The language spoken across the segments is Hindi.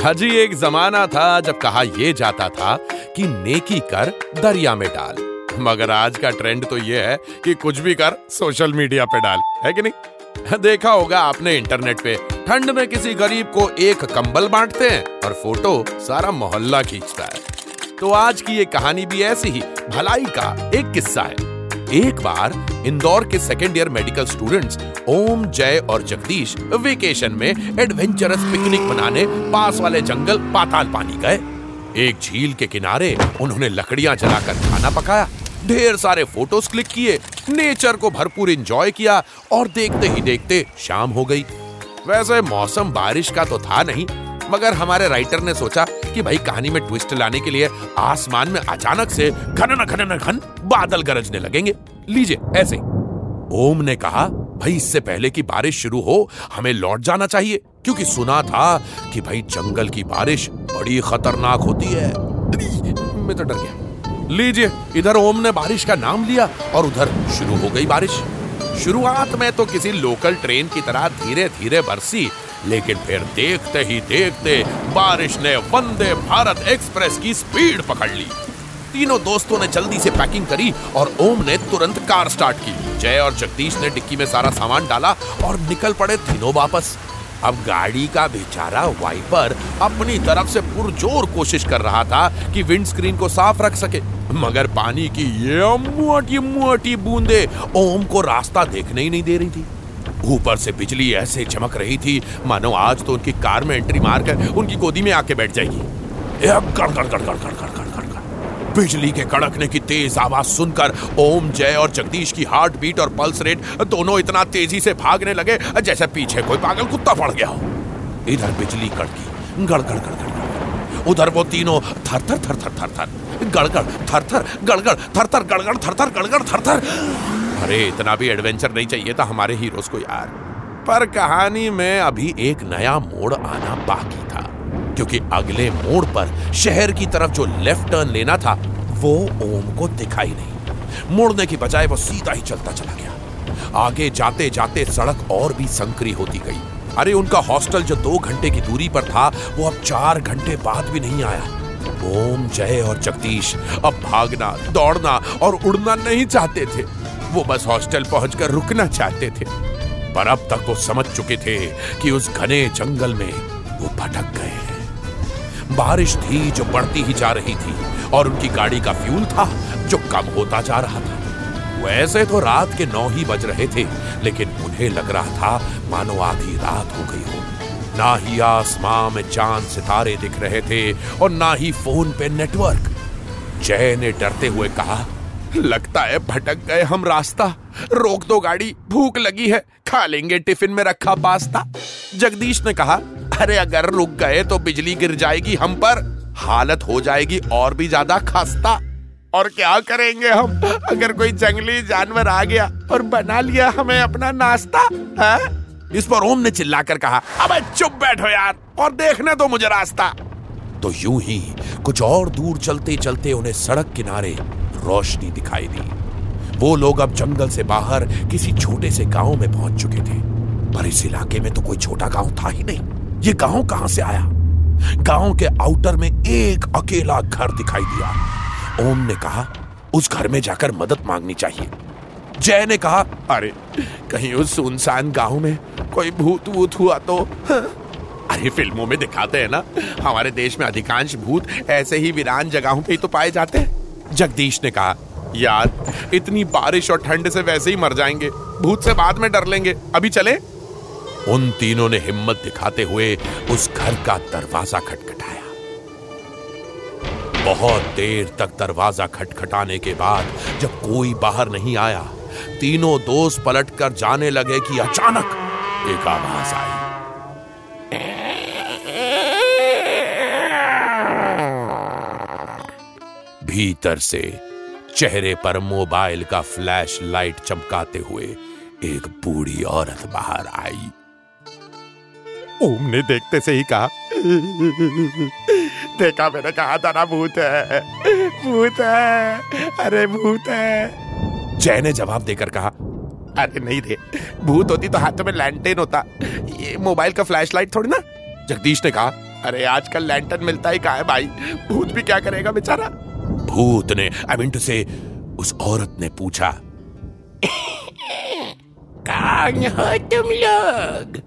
हाजी एक जमाना था जब कहा यह जाता था कि नेकी कर दरिया में डाल। मगर आज का ट्रेंड तो यह है कि कुछ भी कर सोशल मीडिया पे डाल। है कि नहीं? देखा होगा आपने इंटरनेट पे, ठंड में किसी गरीब को एक कंबल बांटते हैं और फ़ोटो सारा मोहल्ला खींचता है। तो आज की ये कहानी भी ऐसी ही, भलाई का एक किस्सा है। एक बार इंदौर के second year medical students Om, Jay और जगदीश वेकेशन में एडवेंचरस पिकनिक मनाने पास वाले जंगल पाताल पानी गए। एक झील के किनारे उन्होंने लकड़ियाँ जलाकर खाना पकाया। ढेर सारे फ़ोटोज़ क्लिक किए। नेचर को भरपूर एंजॉय किया और देखते ही देखते शाम हो गई। वैसे मौसम बारिश का तो था नहीं, मगर हमारे राइटर ने सोचा कि भाई कहानी में ट्विस्ट लाने के लिए आसमान में अचानक से घन घन घन बादल गरजने लगेंगे। लीजिए, ऐसे ओम ने कहा, भाई, इससे पहले कि बारिश शुरू हो, हमें लौट जाना चाहिए, क्योंकि सुना था कि भाई जंगल की बारिश बड़ी खतरनाक होती है। मैं तो डर गया। लीजिए, इधर ओम ने बारिश का नाम लिया और उधर शुरू हो गई बारिश। शुरुआत में तो किसी लोकल ट्रेन की तरह धीरे धीरे बरसी लेकिन फिर देखते ही देखते बारिश ने वंदे भारत एक्सप्रेस की स्पीड पकड़ ली। तीनों दोस्तों ने जल्दी से पैकिंग करी और ओम ने तुरंत कार स्टार्ट की। जय और जगदीश ने डिक्की में सारा सामान डाला और निकल पड़े तीनों वापस। अब गाड़ी का बेचारा वाइपर अपनी तरफ़ से पुरजोर कोशिश कर रहा था कि विंडस्क्रीन को साफ़ रख सके, मगर पानी की ये मोटी मोटी बूंदे ओम को रास्ता देखने ही नहीं दे रही थी। ऊपर से बिजली ऐसे चमक रही थी। मानो आज तो उनकी कार में एंट्री मारकर उनकी गोदी में आके बैठ जाएगी। बिजली के कड़कने की तेज आवाज़ सुनकर ओम, जय और जगदीश की हार्ट बीट और पल्स रेट दोनों इतना तेज़ी से भागने लगे, जैसे पीछे कोई पागल कुत्ता पड़ गया हो। इधर बिजली कड़की, गड़ गड़ गड़ गड़ गड़। उधर वो तीनों थर थर थर थर थर थर। गड़गड़ थर थर गड़गड़ थर थर गड़गड़ थर थर गड़गड़ थर थर। अरे इतना भी एडवेंचर नहीं चाहिए था हमारे हीरोज को यार। पर कहानी में अभी एक नया मोड़ आना बाकी था, क्योंकि अगले मोड़ पर शहर की तरफ़ जो लेफ़्ट टर्न लेना था, वो ओम को दिखाई नहीं। मुड़ने की बजाय वो सीधा ही चलता चला गया। आगे जाते जाते सड़क और भी संकरी होती गई। अरे उनका हॉस्टल जो दो घंटे की दूरी पर था, वो अब चार घंटे बाद भी नहीं आया। ओम, जय और जगदीश, अब भागना, दौड़ना और उड़ना नहीं चाहते थे। वो बस हॉस्टल पहुंचकर रुकना चाहते थे। पर अब तक वो समझ चुके थे कि उस घने जंगल में वो भटक गए बारिश थी जो बढ़ती ही जा रही थी और उनकी गाड़ी का फ्यूल था जो कम होता जा रहा था। वैसे तो रात के नौ ही बज रहे थे, लेकिन उन्हें लग रहा था मानो आधी रात हो गई हो। ना ही आसमां में चाँद सितारे दिख रहे थे और ना ही फ़ोन पे नेटवर्क। जय ने डरते हुए कहा लगता है भटक गए हम रास्ता। रोक दो गाड़ी, भूख लगी है, खा लेंगे टिफ़िन में रखा पास्ता। जगदीश ने कहा, अरे अगर रुक गए तो बिजली गिर जाएगी हम पर, हालत हो जाएगी और भी ज़्यादा खस्ता। और क्या करेंगे हम? अगर कोई जंगली जानवर आ गया और बना लिया हमें अपना नाश्ता, है? इस पर ओम ने चिल्लाकर कहा, अबे चुप बैठो यार और देखने दो मुझे रास्ता। तो यूँ ही कुछ और दूर चलते चलते उन्हें सड़क किनारे रोशनी दिखाई दी। वो लोग अब जंगल से बाहर किसी छोटे से गाँव में पहुँच चुके थे। पर इस इलाके में तो कोई छोटा गाँव था ही नहीं। ये गाँव कहाँ से आया? गाँव के आउटर में एक अकेला घर दिखाई दिया। ओम ने कहा, उस घर में जाकर मदद मांगनी चाहिए। जय ने कहा, अरे, कहीं उस सुनसान गाँव में कोई भूत वूत हुआ तो? अरे, फ़िल्मों में दिखाते हैं ना। हमारे देश में अधिकांश भूत ऐसे ही वीरान जगहों पे ही तो पाए जाते हैं। जगदीश ने कहा, यार, इतनी बारिश और ठंड से वैसे ही मर जाएँगे। भूत से बाद में डर लेंगे। अभी चले? उन तीनों ने हिम्मत दिखाते हुए उस घर का दरवाज़ा खटखटाया। बहुत देर तक दरवाज़ा खटखटाने के बाद जब कोई बाहर नहीं आया, तीनों दोस्त पलटकर जाने लगे कि अचानक एक आवाज़ आई। भीतर से चेहरे पर मोबाइल का फ्लैश लाइट चमकाते हुए एक बूढ़ी औरत बाहर आई। ओम ने देखते से ही कहा देखा मैंने कहा था ना भूत है भूत है अरे भूत है। जय ने जवाब देकर कहा अरे नहीं रे भूत होती तो हाथों में लैंटेन होता। ये मोबाइल का फ्लैश लाइट थोड़ी ना? जगदीश ने कहा अरे आजकल लैंटर्न मिलता ही कहा है भाई? भूत भी क्या करेगा बेचारा? भूत ने आई मीन टू से उस औरत ने पूछा कौन हो तुम लोग?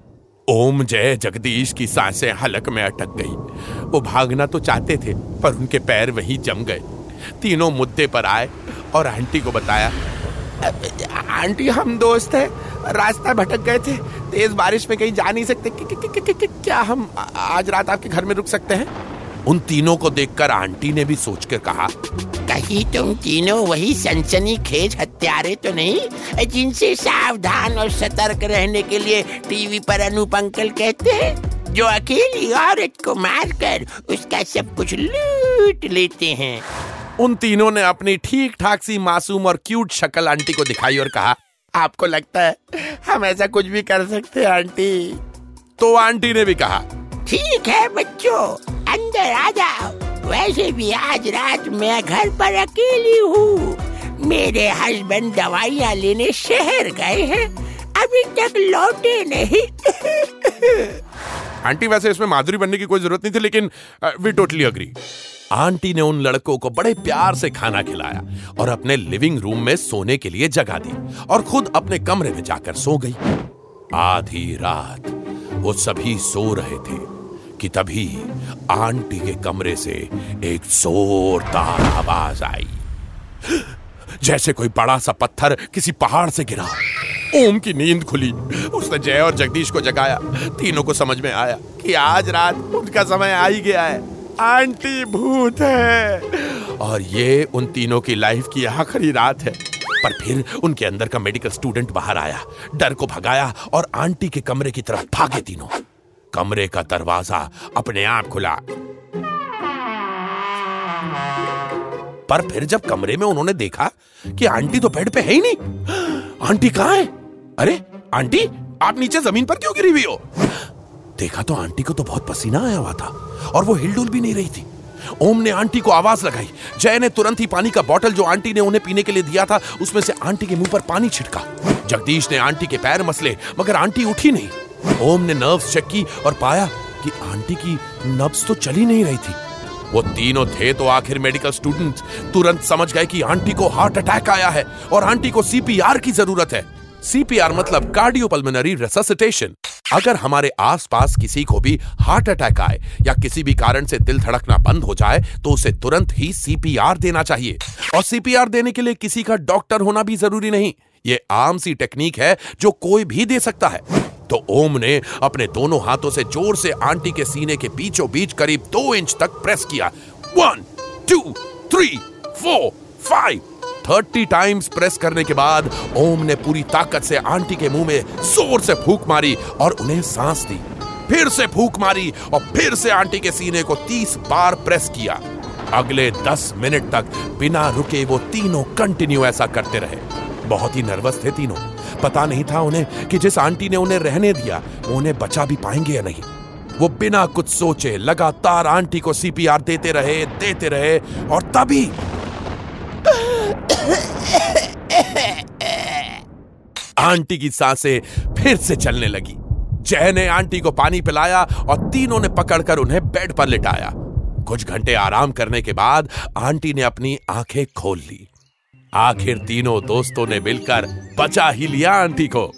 ओम जय जगदीश की साँसें हलक में अटक गई। वो भागना तो चाहते थे पर उनके पैर वहीं जम गए। तीनों मुद्दे पर आए और आंटी को बताया आंटी हम दोस्त हैं रास्ता भटक गए थे तेज बारिश में कहीं जा नहीं सकते। क्या हम आज रात आपके घर में रुक सकते हैं? उन तीनों को देखकर आंटी ने भी सोचकर कहा कहीं तुम तीनों वही सनसनी खेज हत्यारे तो नहीं? जिनसे सावधान और सतर्क रहने के लिए टीवी पर अनूप अंकल कहते हैं जो अकेली औरत को मारकर उसका सब कुछ लूट लेते हैं। उन तीनों ने अपनी ठीक ठाक सी मासूम और क्यूट शक्ल आंटी को दिखाई और कहा आपको लगता है हम ऐसा कुछ भी कर सकते हैं आंटी? तो आंटी ने भी कहा ठीक है बच्चों। अंदर आ जाओ। वैसे भी आज रात मैं घर पर अकेली हूँ। मेरे हस्बैंड दवाइयाँ लेने शहर गए हैं। अभी तक लौटे नहीं। आंटी वैसे इसमें माधुरी बनने की कोई ज़रूरत नहीं थी लेकिन वी टोटली अग्री आंटी ने उन लड़कों को बड़े प्यार से खाना खिलाया और अपने लिविंग रूम में सोने के लिए जगह दी और खुद अपने कमरे में जाकर सो गई। आधी रात वो सभी सो रहे थे। कि तभी आंटी के कमरे से एक जोरदार आवाज़ आई। जैसे कोई बड़ा सा पत्थर किसी पहाड़ से गिरा। ओम की नींद खुली। उसने जय और जगदीश को जगाया। तीनों को समझ में आया कि आज रात उनका समय आ ही गया है। आंटी भूत है। और ये उन तीनों की लाइफ की आखिरी रात है। पर फिर उनके अंदर का मेडिकल स्टूडेंट बाहर आया। डर को भगाया और आंटी के कमरे की तरफ़ भागे तीनों। कमरे का दरवाज़ा अपने आप खुला। पर फिर जब कमरे में उन्होंने देखा कि आंटी तो बेड पे है ही नहीं, आंटी कहाँ है? अरे, आंटी, आप नीचे ज़मीन पर क्यों गिरी हुई हो? देखा तो आंटी को तो बहुत पसीना आया हुआ था और वो हिलडुल भी नहीं रही थी। ओम ने आंटी को आवाज़ लगाई। जय ने तुरंत ही पानी का बोतल जो आंटी ने उन्हें पीने के लिए दिया था, उसमें से आंटी के मुँह पर पानी छिड़का। जगदीश ने आंटी के पैर मसले, मगर आंटी उठी नहीं। ओम ने नर्व्स चेक की और पाया कि आंटी की नब्स तो चली नहीं रही थी। वो तीनों थे तो आखिर मेडिकल स्टूडेंट तुरंत समझ गए कि आंटी को हार्ट अटैक आया है और आंटी को सीपीआर की ज़रूरत है। सीपीआर मतलब कार्डियोपल्मोनरी रेससिटेशन अगर हमारे आसपास किसी को भी हार्ट अटैक आए या किसी भी कारण से दिल धड़कना बंद हो जाए तो उसे तुरंत ही सीपीआर देना चाहिए। और सीपीआर देने के लिए किसी का डॉक्टर होना भी ज़रूरी नहीं। ये आम सी टेक्निक है जो कोई भी दे सकता है। तो ओम ने अपने दोनों हाथों से ज़ोर से आंटी के सीने के बीचों बीच करीब दो इंच तक प्रेस किया। One two three four five thirty times press करने के बाद ओम ने पूरी ताकत से आंटी के मुँह में ज़ोर से फूक मारी और उन्हें सांस दी। फिर से फूक मारी और फिर से आंटी के सीने को तीस बार प्रेस किया। अगले दस मिनट तक बिना रुके वो तीनों कंटिन्यू ऐसा करते रहे। बहुत ही नर्वस थे तीनों। पता नहीं था उन्हें कि जिस आंटी ने उन्हें रहने दिया, वो उन्हें बचा भी पाएँगे या नहीं। वो बिना कुछ सोचे लगातार आंटी को सीपीआर देते रहे देते रहे और तभी आंटी की साँसें फिर से चलने लगी। जय ने आंटी को पानी पिलाया और तीनों ने पकड़कर उन्हें बेड पर लिटाया। कुछ घंटे आराम करने के बाद आंटी ने अपनी आँखें खोल ली। आखिर तीनों दोस्तों ने मिलकर बचा ही लिया आंटी को।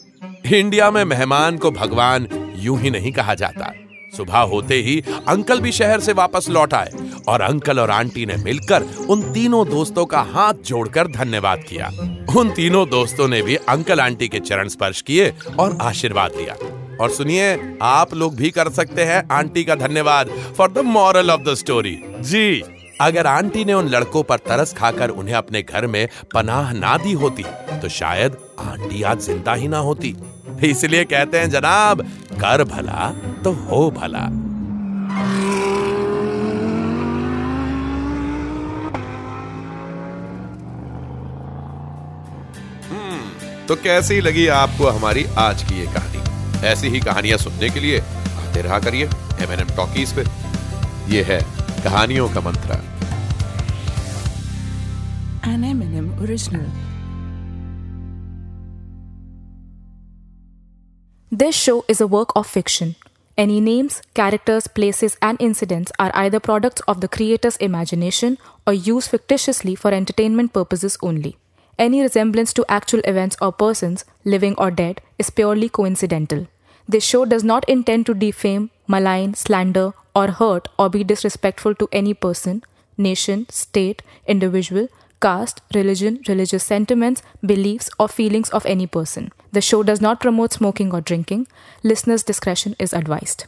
इंडिया में मेहमान को भगवान यूँ ही नहीं कहा जाता। सुबह होते ही अंकल भी शहर से वापस लौट आए और अंकल और आंटी ने मिलकर उन तीनों दोस्तों का हाथ जोड़कर धन्यवाद किया। उन तीनों दोस्तों ने भी अंकल आंटी के चरण स्पर्श किए और आशीर्वाद लिया। और सुनिए, आप लोग भी कर सकते हैं आंटी का धन्यवाद for the moral of the story जी। अगर आंटी ने उन लड़कों पर तरस खाकर उन्हें अपने घर में पनाह ना दी होती तो शायद आंटी आज ज़िंदा ही ना होती। इसलिए कहते हैं जनाब कर भला तो हो भला। हम्म, तो कैसी लगी आपको हमारी आज की ये कहानी? ऐसी ही कहानियाँ सुनने के लिए आते रहा करिए एम एन एम टॉकीज पे। ये है कहानियों का मंत्र An M&M original. This show is a work of fiction. Any names, characters, places, and incidents are either products of the creator's imagination or used fictitiously for entertainment purposes only. Any resemblance to actual events or persons, living or dead, is purely coincidental. This show does not intend to defame, malign, slander, or hurt or be disrespectful to any person, nation, state, individual, caste, religion, religious sentiments, beliefs, or feelings of any person. The show does not promote smoking or drinking. Listeners' discretion is advised.